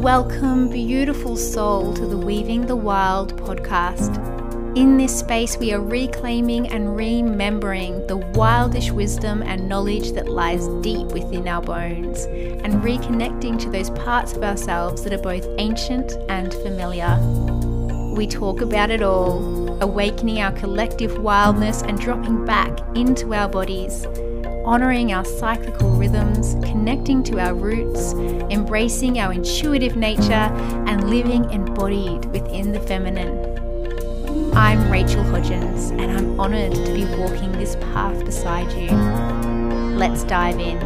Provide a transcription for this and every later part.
Welcome, beautiful soul, to the Weaving the Wild podcast. In this space, we are reclaiming and remembering the wildish wisdom and knowledge that lies deep within our bones, and reconnecting to those parts of ourselves that are both ancient and familiar. We talk about it all, awakening our collective wildness and dropping back into our bodies honouring our cyclical rhythms, connecting to our roots, embracing our intuitive nature, and living embodied within the feminine. I'm Rachel Hodgins, and I'm honoured to be walking this path beside you. Let's dive in.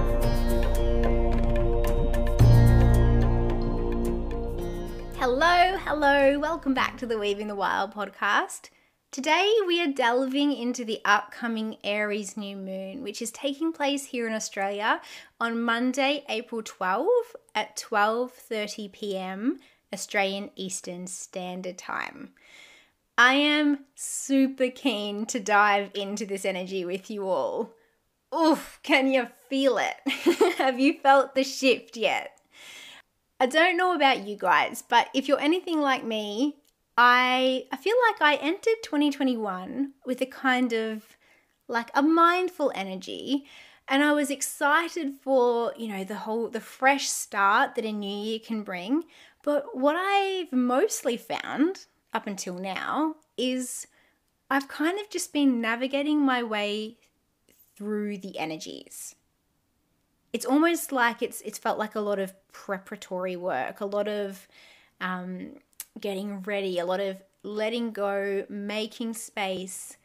Hello, hello, welcome back to the Weaving the Wild podcast. Today, we are delving into the upcoming Aries new moon, which is taking place here in Australia on Monday, April 12 at 12:30 p.m. Australian Eastern Standard Time. I am super keen to dive into this energy with you all. Oof, can you feel it? Have you felt the shift yet? I don't know about you guys, but if you're anything like me, I I feel like I entered 2021 with a kind of like a mindful energy and I was excited for, you know, the whole the fresh start that a new year can bring. But what I've mostly found up until now is I've kind of just been navigating my way through the energies. It's almost like it's it's felt like a lot of preparatory work, a lot of um, getting ready, a lot of letting go, making space,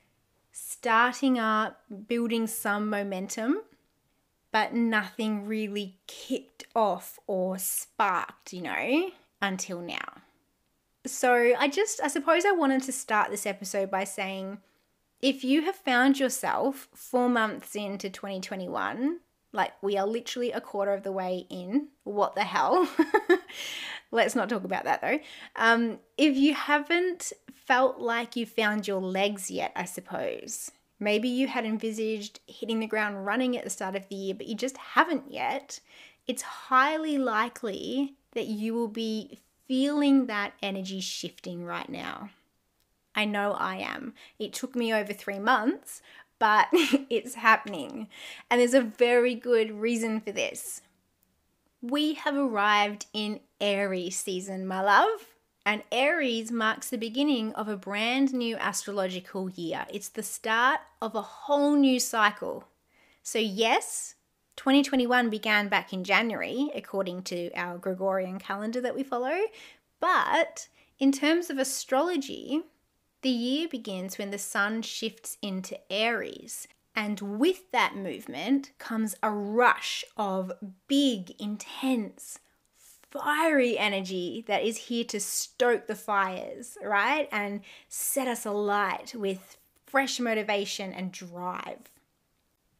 starting up, building some momentum, but nothing really kicked off or sparked, you know, until now. So I just, I suppose I wanted to start this episode by saying if you have found yourself four months into 2021, like we are literally a quarter of the way in, what the hell? Let's not talk about that though. Um, if you haven't felt like you found your legs yet, I suppose, maybe you had envisaged hitting the ground running at the start of the year, but you just haven't yet, it's highly likely that you will be feeling that energy shifting right now. I know I am. It took me over three months, but it's happening. And there's a very good reason for this. We have arrived in Aries season, my love. And Aries marks the beginning of a brand new astrological year. It's the start of a whole new cycle. So, yes, 2021 began back in January, according to our Gregorian calendar that we follow. But in terms of astrology, the year begins when the sun shifts into Aries. And with that movement comes a rush of big, intense, fiery energy that is here to stoke the fires, right? And set us alight with fresh motivation and drive.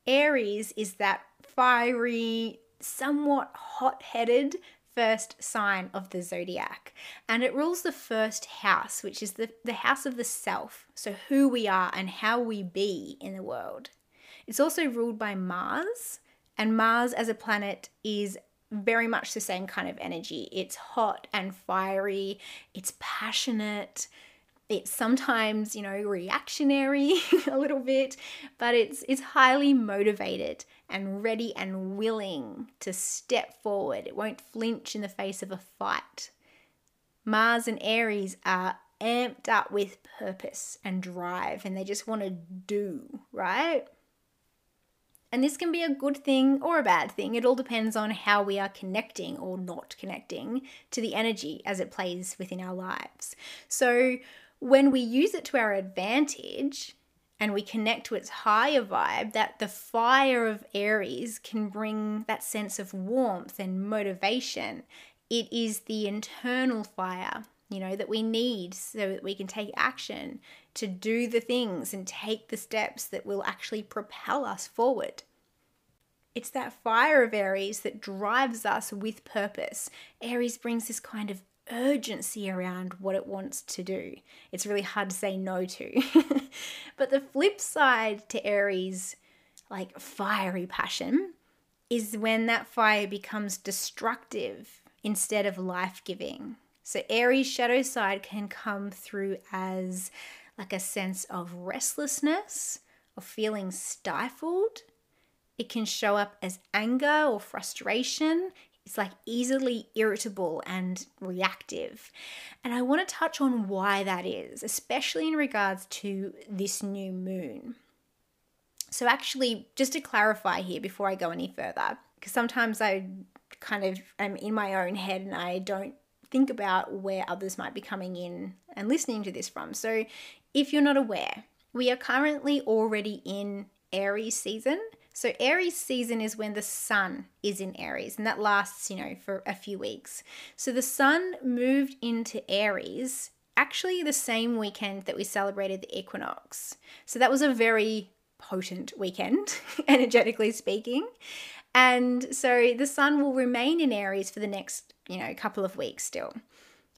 Aries is that fiery, somewhat hot headed first sign of the zodiac. And it rules the first house, which is the, the house of the self. So, who we are and how we be in the world. It's also ruled by Mars, and Mars as a planet is very much the same kind of energy. It's hot and fiery, it's passionate, it's sometimes, you know, reactionary a little bit, but it's it's highly motivated and ready and willing to step forward. It won't flinch in the face of a fight. Mars and Aries are amped up with purpose and drive and they just want to do, right? And this can be a good thing or a bad thing. It all depends on how we are connecting or not connecting to the energy as it plays within our lives. So, when we use it to our advantage and we connect to its higher vibe, that the fire of Aries can bring that sense of warmth and motivation. It is the internal fire you know, that we need so that we can take action to do the things and take the steps that will actually propel us forward. It's that fire of Aries that drives us with purpose. Aries brings this kind of urgency around what it wants to do. It's really hard to say no to. but the flip side to Aries, like fiery passion, is when that fire becomes destructive instead of life giving. So, Aries shadow side can come through as like a sense of restlessness, or feeling stifled. It can show up as anger or frustration. It's like easily irritable and reactive. And I want to touch on why that is, especially in regards to this new moon. So, actually, just to clarify here before I go any further, because sometimes I kind of am in my own head and I don't think about where others might be coming in and listening to this from. So, if you're not aware, we are currently already in Aries season. So, Aries season is when the sun is in Aries, and that lasts, you know, for a few weeks. So, the sun moved into Aries actually the same weekend that we celebrated the equinox. So, that was a very potent weekend, energetically speaking. And so the sun will remain in Aries for the next, you know, couple of weeks still.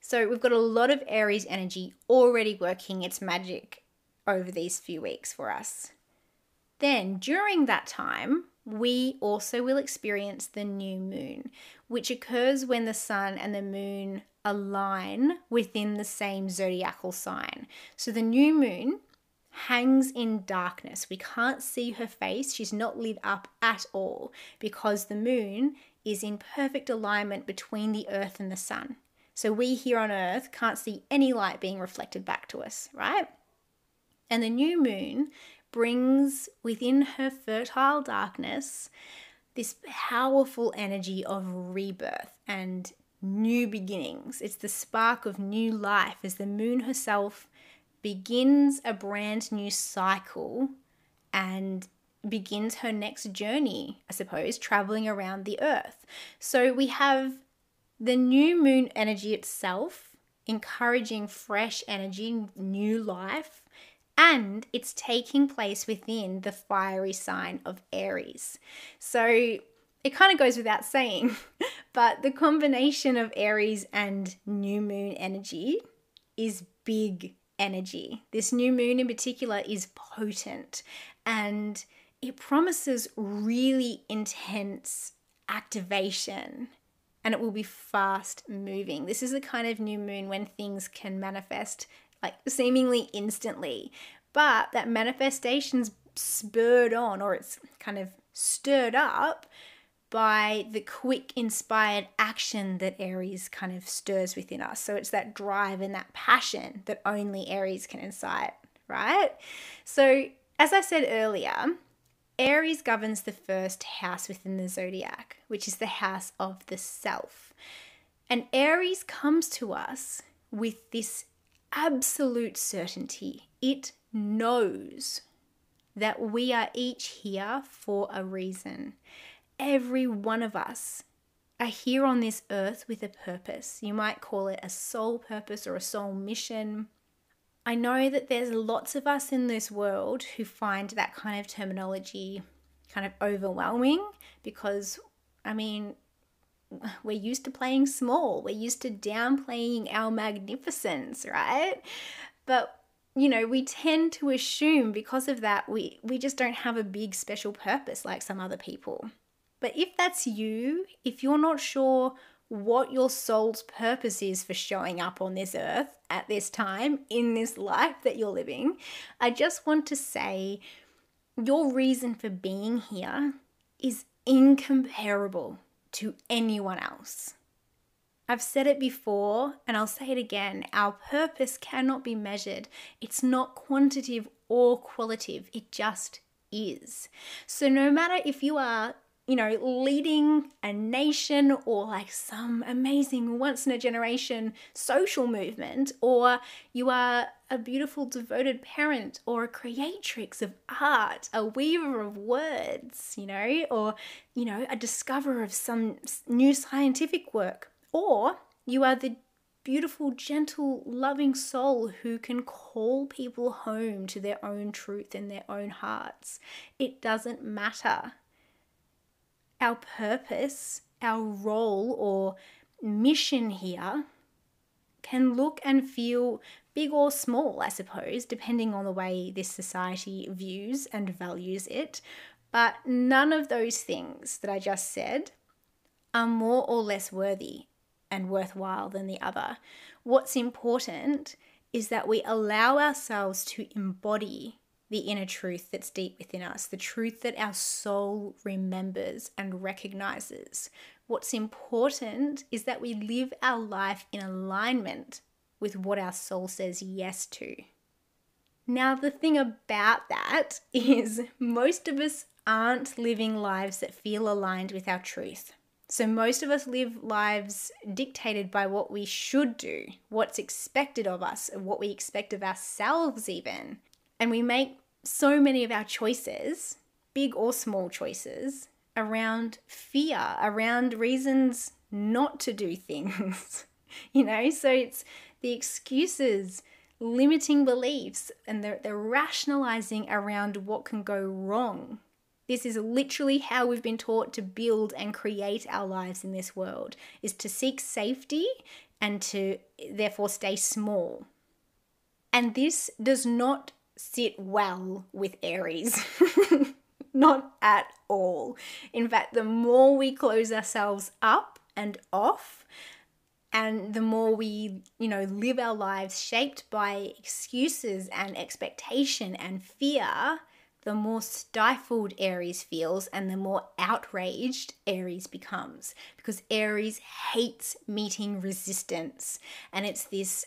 So we've got a lot of Aries energy already working its magic over these few weeks for us. Then during that time, we also will experience the new moon, which occurs when the sun and the moon align within the same zodiacal sign. So the new moon hangs in darkness. We can't see her face. She's not lit up at all because the moon is in perfect alignment between the earth and the sun. So we here on earth can't see any light being reflected back to us, right? And the new moon brings within her fertile darkness this powerful energy of rebirth and new beginnings. It's the spark of new life as the moon herself begins a brand new cycle and begins her next journey, I suppose, traveling around the earth. So we have the new moon energy itself encouraging fresh energy, new life, and it's taking place within the fiery sign of Aries. So it kind of goes without saying, but the combination of Aries and new moon energy is big energy. This new moon in particular is potent and it promises really intense activation and it will be fast moving. This is the kind of new moon when things can manifest like seemingly instantly, but that manifestation's spurred on or it's kind of stirred up by the quick, inspired action that Aries kind of stirs within us. So it's that drive and that passion that only Aries can incite, right? So, as I said earlier, Aries governs the first house within the zodiac, which is the house of the self. And Aries comes to us with this absolute certainty. It knows that we are each here for a reason every one of us are here on this earth with a purpose. You might call it a soul purpose or a soul mission. I know that there's lots of us in this world who find that kind of terminology kind of overwhelming because, I mean, we're used to playing small, we're used to downplaying our magnificence, right? But you know, we tend to assume because of that we we just don't have a big special purpose like some other people. But if that's you, if you're not sure what your soul's purpose is for showing up on this earth at this time in this life that you're living, I just want to say your reason for being here is incomparable to anyone else. I've said it before and I'll say it again. Our purpose cannot be measured. It's not quantitative or qualitative, it just is. So, no matter if you are you know, leading a nation or like some amazing once in a generation social movement, or you are a beautiful devoted parent or a creatrix of art, a weaver of words, you know, or, you know, a discoverer of some new scientific work, or you are the beautiful, gentle, loving soul who can call people home to their own truth in their own hearts. It doesn't matter our purpose, our role or mission here can look and feel big or small, I suppose, depending on the way this society views and values it. But none of those things that I just said are more or less worthy. and worthwhile than the other. What's important is that we allow ourselves to embody the inner truth that's deep within us, the truth that our soul remembers and recognizes. What's important is that we live our life in alignment with what our soul says yes to. Now, the thing about that is most of us aren't living lives that feel aligned with our truth. So, most of us live lives dictated by what we should do, what's expected of us, what we expect of ourselves, even. And we make so many of our choices, big or small choices, around fear, around reasons not to do things. you know, so it's the excuses, limiting beliefs, and the, the rationalizing around what can go wrong. This is literally how we've been taught to build and create our lives in this world is to seek safety and to therefore stay small. And this does not sit well with Aries. not at all. In fact, the more we close ourselves up and off, and the more we, you know, live our lives shaped by excuses and expectation and fear, the more stifled Aries feels and the more outraged Aries becomes. Because Aries hates meeting resistance. And it's this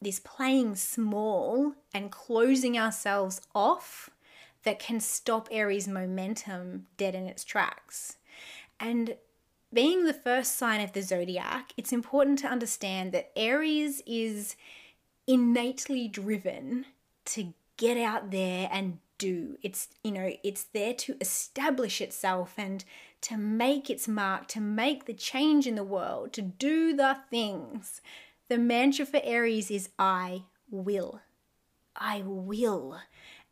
this playing small and closing ourselves off that can stop Aries' momentum dead in its tracks. And being the first sign of the zodiac, it's important to understand that Aries is innately driven to get out there and do. It's, you know, it's there to establish itself and to make its mark, to make the change in the world, to do the things. The mantra for Aries is I will. I will.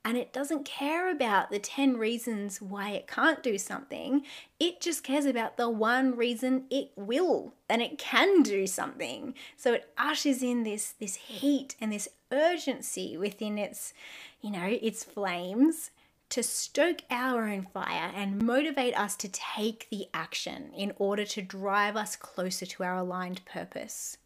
And it doesn't care about the 10 reasons why it can't do something. It just cares about the one reason it will and it can do something. So it ushers in this, this heat and this urgency within its, you know, its flames to stoke our own fire and motivate us to take the action in order to drive us closer to our aligned purpose.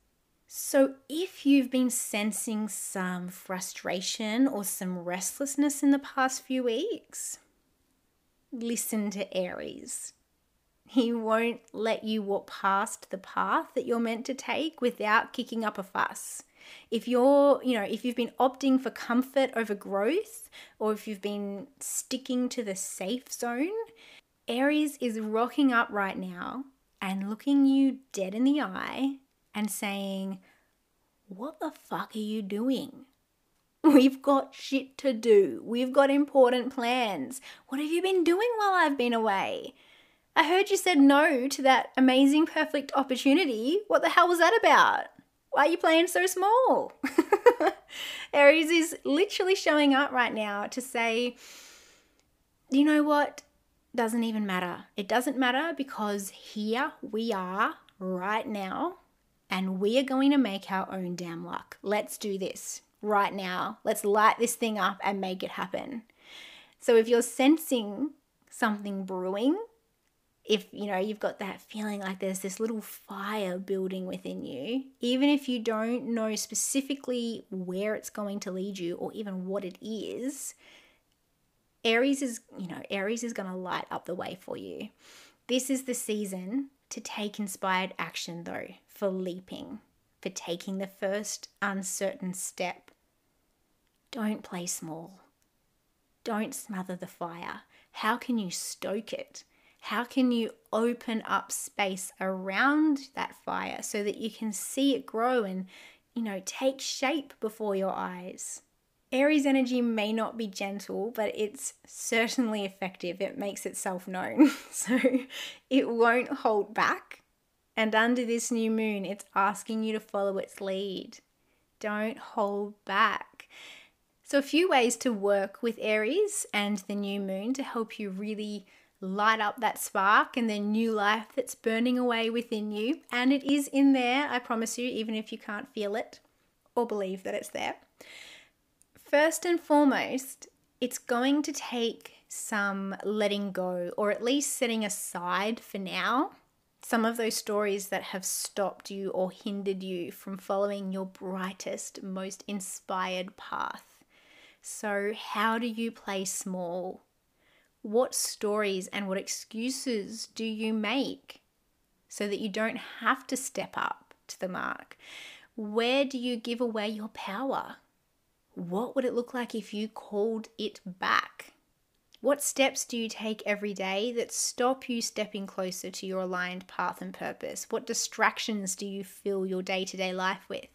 So, if you've been sensing some frustration or some restlessness in the past few weeks, listen to Aries. He won't let you walk past the path that you're meant to take without kicking up a fuss. If you're, you know, if you've been opting for comfort over growth, or if you've been sticking to the safe zone, Aries is rocking up right now and looking you dead in the eye and saying, What the fuck are you doing? We've got shit to do. We've got important plans. What have you been doing while I've been away? I heard you said no to that amazing, perfect opportunity. What the hell was that about? Why are you playing so small? Aries is literally showing up right now to say, you know what? Doesn't even matter. It doesn't matter because here we are right now and we are going to make our own damn luck. Let's do this right now. Let's light this thing up and make it happen. So if you're sensing something brewing, if you know you've got that feeling like there's this little fire building within you, even if you don't know specifically where it's going to lead you or even what it is, Aries is, you know, Aries is going to light up the way for you. This is the season to take inspired action though for leaping, for taking the first uncertain step. Don't play small. Don't smother the fire. How can you stoke it? How can you open up space around that fire so that you can see it grow and, you know, take shape before your eyes? Aries energy may not be gentle, but it's certainly effective. It makes itself known. So it won't hold back. And under this new moon, it's asking you to follow its lead. Don't hold back. So, a few ways to work with Aries and the new moon to help you really light up that spark and the new life that's burning away within you. And it is in there, I promise you, even if you can't feel it or believe that it's there. First and foremost, it's going to take some letting go or at least setting aside for now some of those stories that have stopped you or hindered you from following your brightest, most inspired path. So, how do you play small? What stories and what excuses do you make so that you don't have to step up to the mark? Where do you give away your power? What would it look like if you called it back? What steps do you take every day that stop you stepping closer to your aligned path and purpose? What distractions do you fill your day to day life with?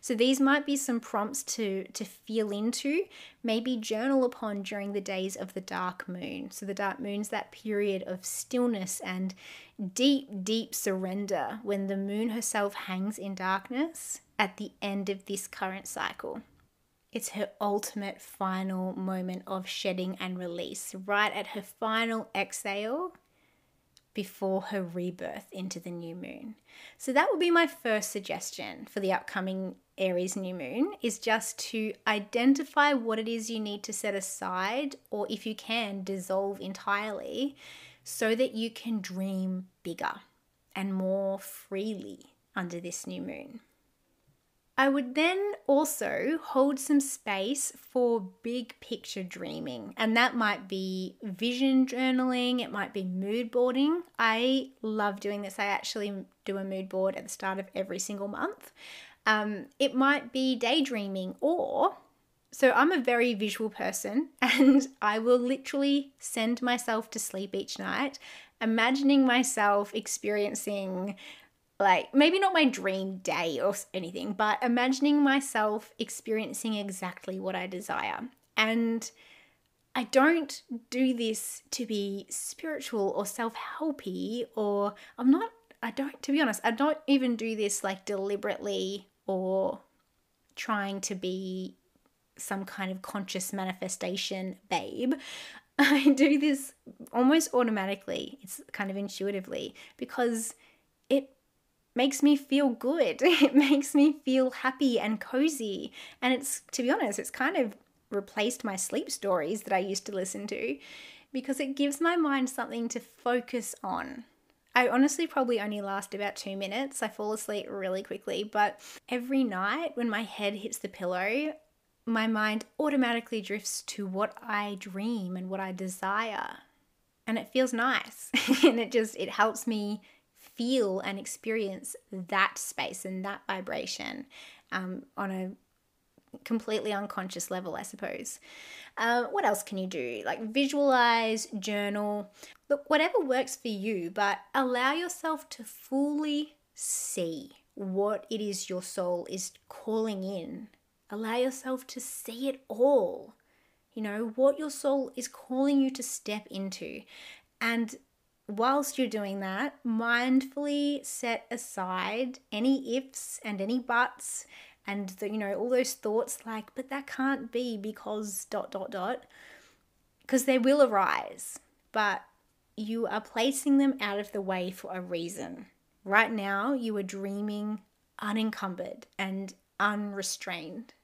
So these might be some prompts to to feel into, maybe journal upon during the days of the dark moon. So the dark moon's that period of stillness and deep deep surrender when the moon herself hangs in darkness at the end of this current cycle. It's her ultimate final moment of shedding and release, right at her final exhale before her rebirth into the new moon. So that would be my first suggestion for the upcoming Aries new moon is just to identify what it is you need to set aside or if you can dissolve entirely so that you can dream bigger and more freely under this new moon. I would then also hold some space for big picture dreaming, and that might be vision journaling, it might be mood boarding. I love doing this. I actually do a mood board at the start of every single month. Um, it might be daydreaming, or so I'm a very visual person, and I will literally send myself to sleep each night, imagining myself experiencing like maybe not my dream day or anything, but imagining myself experiencing exactly what I desire. And I don't do this to be spiritual or self helpy, or I'm not, I don't, to be honest, I don't even do this like deliberately or trying to be some kind of conscious manifestation babe. I do this almost automatically, it's kind of intuitively, because it makes me feel good. It makes me feel happy and cozy. And it's, to be honest, it's kind of replaced my sleep stories that I used to listen to because it gives my mind something to focus on. I honestly probably only last about two minutes. I fall asleep really quickly, but every night when my head hits the pillow, my mind automatically drifts to what I dream and what I desire. And it feels nice. and it just it helps me feel and experience that space and that vibration um, on a completely unconscious level, I suppose. Uh, what else can you do? Like visualize, journal, look, whatever works for you, but allow yourself to fully see what it is your soul is calling in. Allow yourself to see it all. You know, what your soul is calling you to step into. And whilst you're doing that, mindfully set aside any ifs and any buts and the, you know all those thoughts like but that can't be because dot dot dot because they will arise but you are placing them out of the way for a reason. Right now you are dreaming unencumbered and unrestrained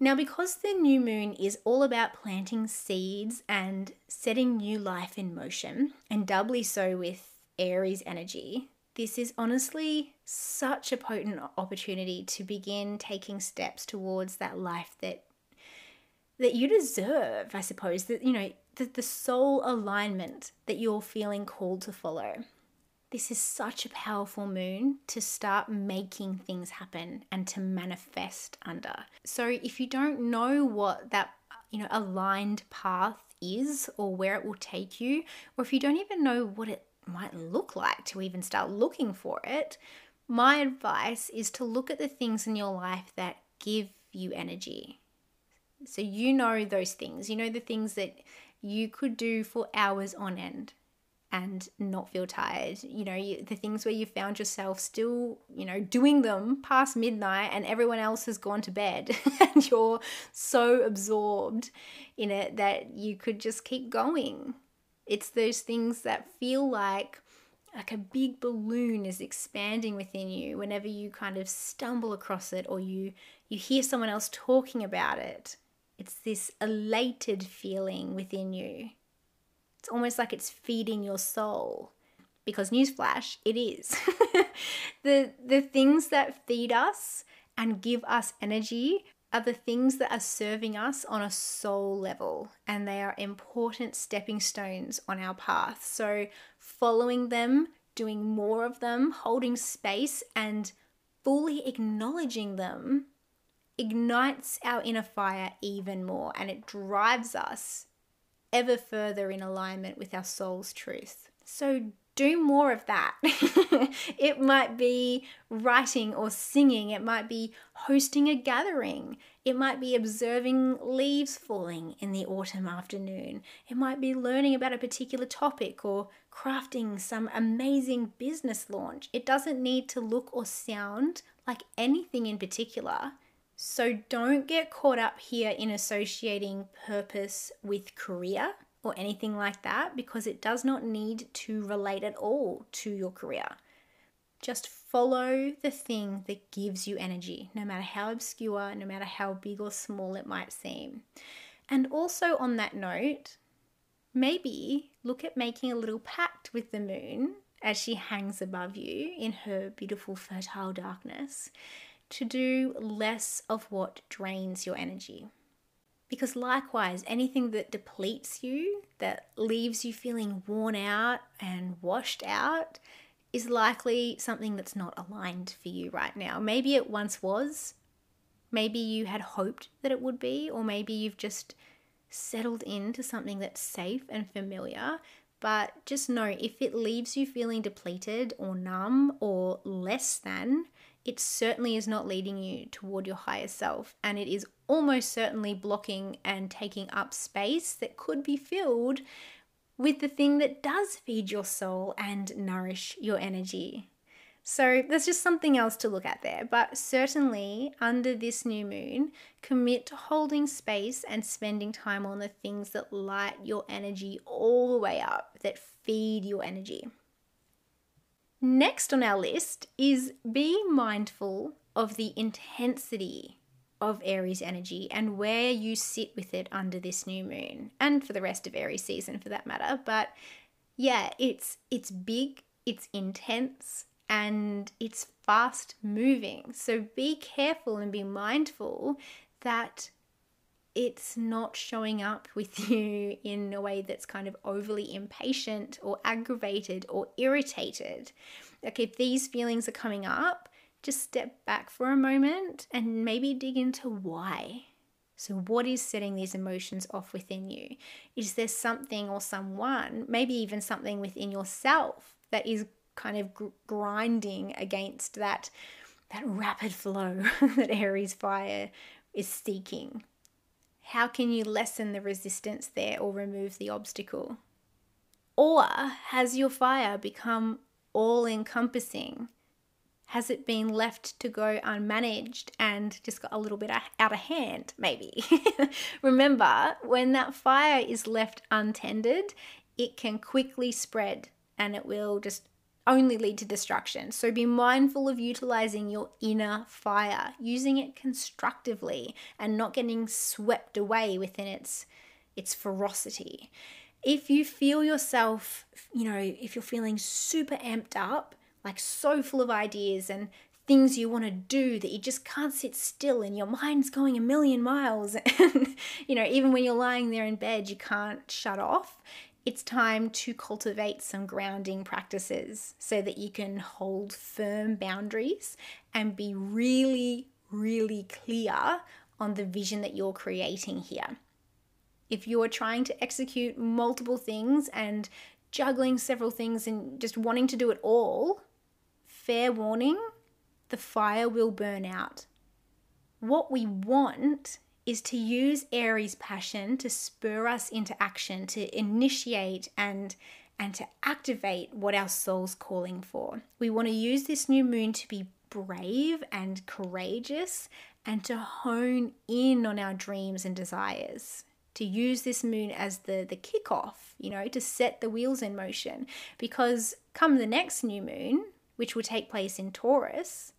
now, because the new moon is all about planting seeds and setting new life in motion, and doubly so with Aries energy, this is honestly such a potent opportunity to begin taking steps towards that life that that you deserve, I suppose, that you know, the, the soul alignment that you're feeling called to follow. This is such a powerful moon to start making things happen and to manifest under. So if you don't know what that you know aligned path is or where it will take you or if you don't even know what it might look like to even start looking for it, my advice is to look at the things in your life that give you energy. So you know those things. You know the things that you could do for hours on end and not feel tired. You know, you, the things where you found yourself still, you know, doing them past midnight and everyone else has gone to bed and you're so absorbed in it that you could just keep going. It's those things that feel like like a big balloon is expanding within you whenever you kind of stumble across it or you you hear someone else talking about it. It's this elated feeling within you it's almost like it's feeding your soul. because newsflash, it is. the the things that feed us and give us energy are the things that are serving us on a soul level and they are important stepping stones on our path. So following them, doing more of them, holding space and fully acknowledging them ignites our inner fire even more and it drives us ever further in alignment with our soul's truth. So do more of that. it might be writing or singing, it might be hosting a gathering, it might be observing leaves falling in the autumn afternoon, it might be learning about a particular topic or crafting some amazing business launch. It doesn't need to look or sound like anything in particular. So don't get caught up here in associating purpose with career or anything like that because it does not need to relate at all to your career. Just follow the thing that gives you energy, no matter how obscure, no matter how big or small it might seem. And also, on that note, maybe look at making a little pact with the moon as she hangs above you in her beautiful, fertile darkness to do less of what drains your energy. Because likewise, anything that depletes you, that leaves you feeling worn out and washed out, is likely something that's not aligned for you right now. Maybe it once was, maybe you had hoped that it would be, or maybe you've just settled into something that's safe and familiar. But just know if it leaves you feeling depleted or numb or less than, it certainly is not leading you toward your higher self, and it is almost certainly blocking and taking up space that could be filled with the thing that does feed your soul and nourish your energy. So there's just something else to look at there. But certainly, under this new moon, commit to holding space and spending time on the things that light your energy all the way up, that feed your energy. Next on our list is be mindful of the intensity of Aries energy and where you sit with it under this new moon and for the rest of Aries season for that matter. But yeah, it's it's big, it's intense, and it's fast moving. So be careful and be mindful that it's not showing up with you in a way that's kind of overly impatient or aggravated or irritated. Like, if these feelings are coming up, just step back for a moment and maybe dig into why. So, what is setting these emotions off within you? Is there something or someone, maybe even something within yourself, that is kind of gr- grinding against that, that rapid flow that Aries fire is seeking? How can you lessen the resistance there or remove the obstacle? Or has your fire become all encompassing? Has it been left to go unmanaged and just got a little bit out of hand, maybe? Remember, when that fire is left untended, it can quickly spread and it will just only lead to destruction. So be mindful of utilizing your inner fire, using it constructively and not getting swept away within its its ferocity. If you feel yourself, you know, if you're feeling super amped up, like so full of ideas and things you want to do that you just can't sit still and your mind's going a million miles and you know even when you're lying there in bed you can't shut off it's time to cultivate some grounding practices so that you can hold firm boundaries and be really, really clear on the vision that you're creating here. If you're trying to execute multiple things and juggling several things and just wanting to do it all, fair warning, the fire will burn out. What we want is to use Aries passion to spur us into action, to initiate and and to activate what our soul's calling for. We want to use this new moon to be brave and courageous and to hone in on our dreams and desires. To use this moon as the, the kickoff, you know, to set the wheels in motion. Because come the next new moon, which will take place in Taurus,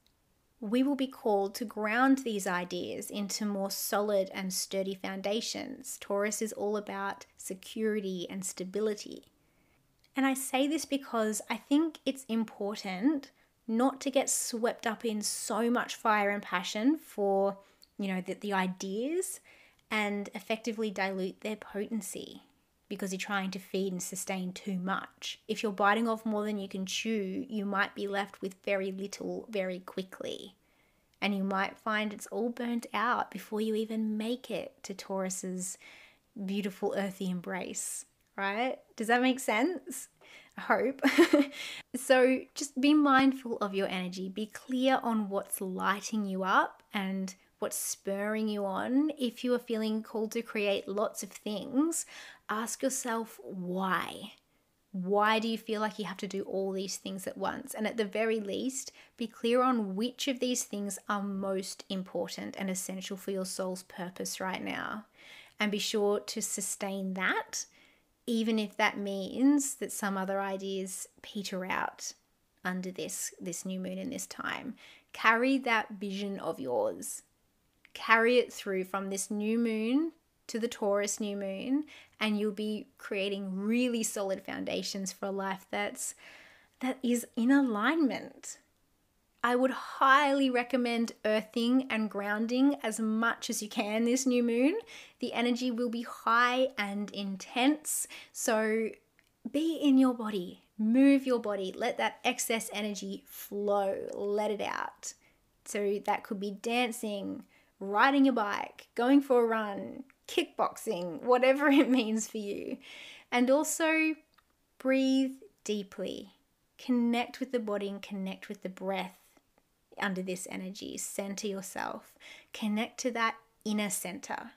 we will be called to ground these ideas into more solid and sturdy foundations. Taurus is all about security and stability. And I say this because I think it's important not to get swept up in so much fire and passion for, you know, the, the ideas and effectively dilute their potency because you're trying to feed and sustain too much. If you're biting off more than you can chew, you might be left with very little very quickly. And you might find it's all burnt out before you even make it to Taurus's beautiful earthy embrace, right? Does that make sense? I hope. so just be mindful of your energy. Be clear on what's lighting you up and what's spurring you on. If you are feeling called to create lots of things, ask yourself why. Why do you feel like you have to do all these things at once? And at the very least, be clear on which of these things are most important and essential for your soul's purpose right now. And be sure to sustain that, even if that means that some other ideas peter out under this this new moon in this time. Carry that vision of yours. Carry it through from this new moon to the Taurus new moon and you'll be creating really solid foundations for a life that's that is in alignment. I would highly recommend earthing and grounding as much as you can this new moon. The energy will be high and intense, so be in your body, move your body, let that excess energy flow, let it out. So that could be dancing, riding your bike, going for a run, kickboxing, whatever it means for you. And also breathe deeply. Connect with the body and connect with the breath under this energy. Center yourself. Connect to that inner center.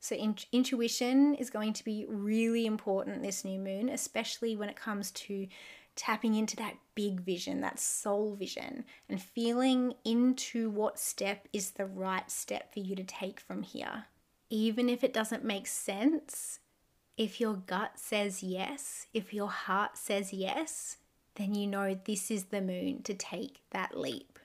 So, in- intuition is going to be really important this new moon, especially when it comes to tapping into that big vision, that soul vision, and feeling into what step is the right step for you to take from here even if it doesn't make sense, if your gut says yes, if your heart says yes, then you know this is the moon to take that leap.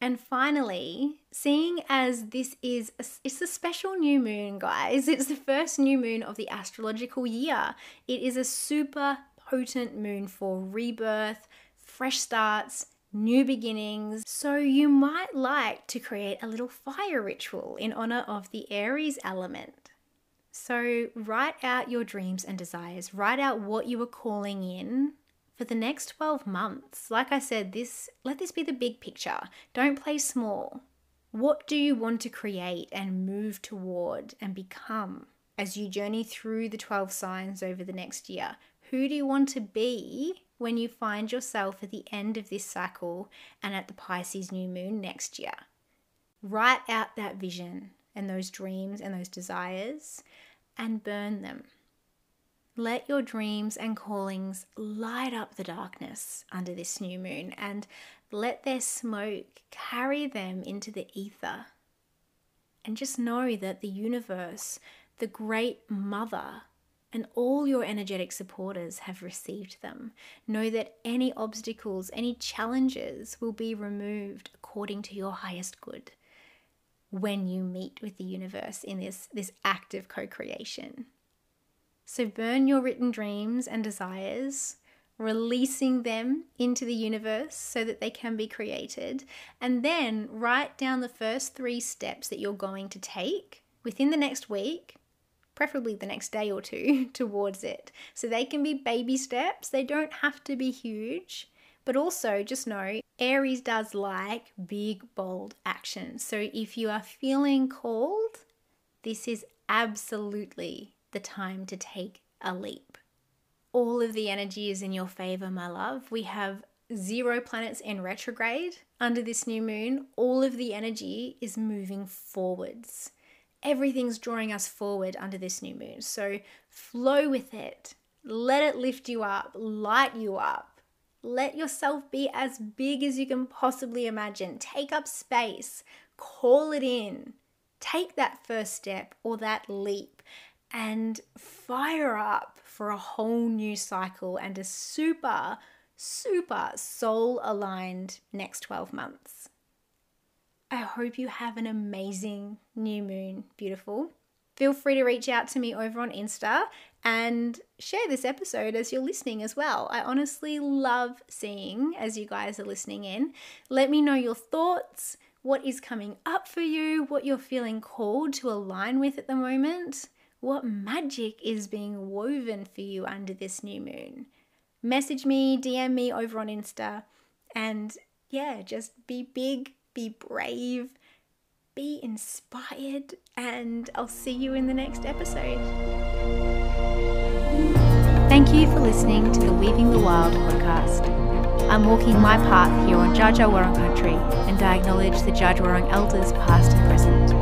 And finally, seeing as this is a, it's a special new moon, guys. It's the first new moon of the astrological year. It is a super potent moon for rebirth, fresh starts, new beginnings. So, you might like to create a little fire ritual in honor of the Aries element. So, write out your dreams and desires, write out what you are calling in for the next 12 months. Like I said, this let this be the big picture. Don't play small. What do you want to create and move toward and become as you journey through the 12 signs over the next year? Who do you want to be when you find yourself at the end of this cycle and at the Pisces new moon next year. Write out that vision and those dreams and those desires and burn them. Let your dreams and callings light up the darkness under this new moon and let their smoke carry them into the ether. And just know that the universe, the great mother, and all your energetic supporters have received them. Know that any obstacles, any challenges will be removed according to your highest good when you meet with the universe in this, this act of co creation. So burn your written dreams and desires, releasing them into the universe so that they can be created, and then write down the first three steps that you're going to take within the next week preferably the next day or two, towards it. So they can be baby steps, they don't have to be huge. But also, just know Aries does like big, bold action. So if you are feeling called, this is absolutely the time to take a leap. All of the energy is in your favor, my love. We have zero planets in retrograde under this new moon. All of the energy is moving forwards everything's drawing us forward under this new moon. So flow with it. Let it lift you up, light you up. Let yourself be as big as you can possibly imagine. Take up space, call it in. Take that first step or that leap and fire up for a whole new cycle and a super, super soul aligned next 12 months. I hope you have an amazing new moon, beautiful. Feel free to reach out to me over on Insta and share this episode as you're listening as well. I honestly love seeing as you guys are listening in. Let me know your thoughts, what is coming up for you, what you're feeling called to align with at the moment, what magic is being woven for you under this new moon. Message me, DM me over on Insta, and yeah, just be big, be brave, be inspired, and I'll see you in the next episode. Thank you for listening to the Weaving the Wild podcast. I'm walking my path here on Wurrung country, and I acknowledge the Wurrung elders past and present.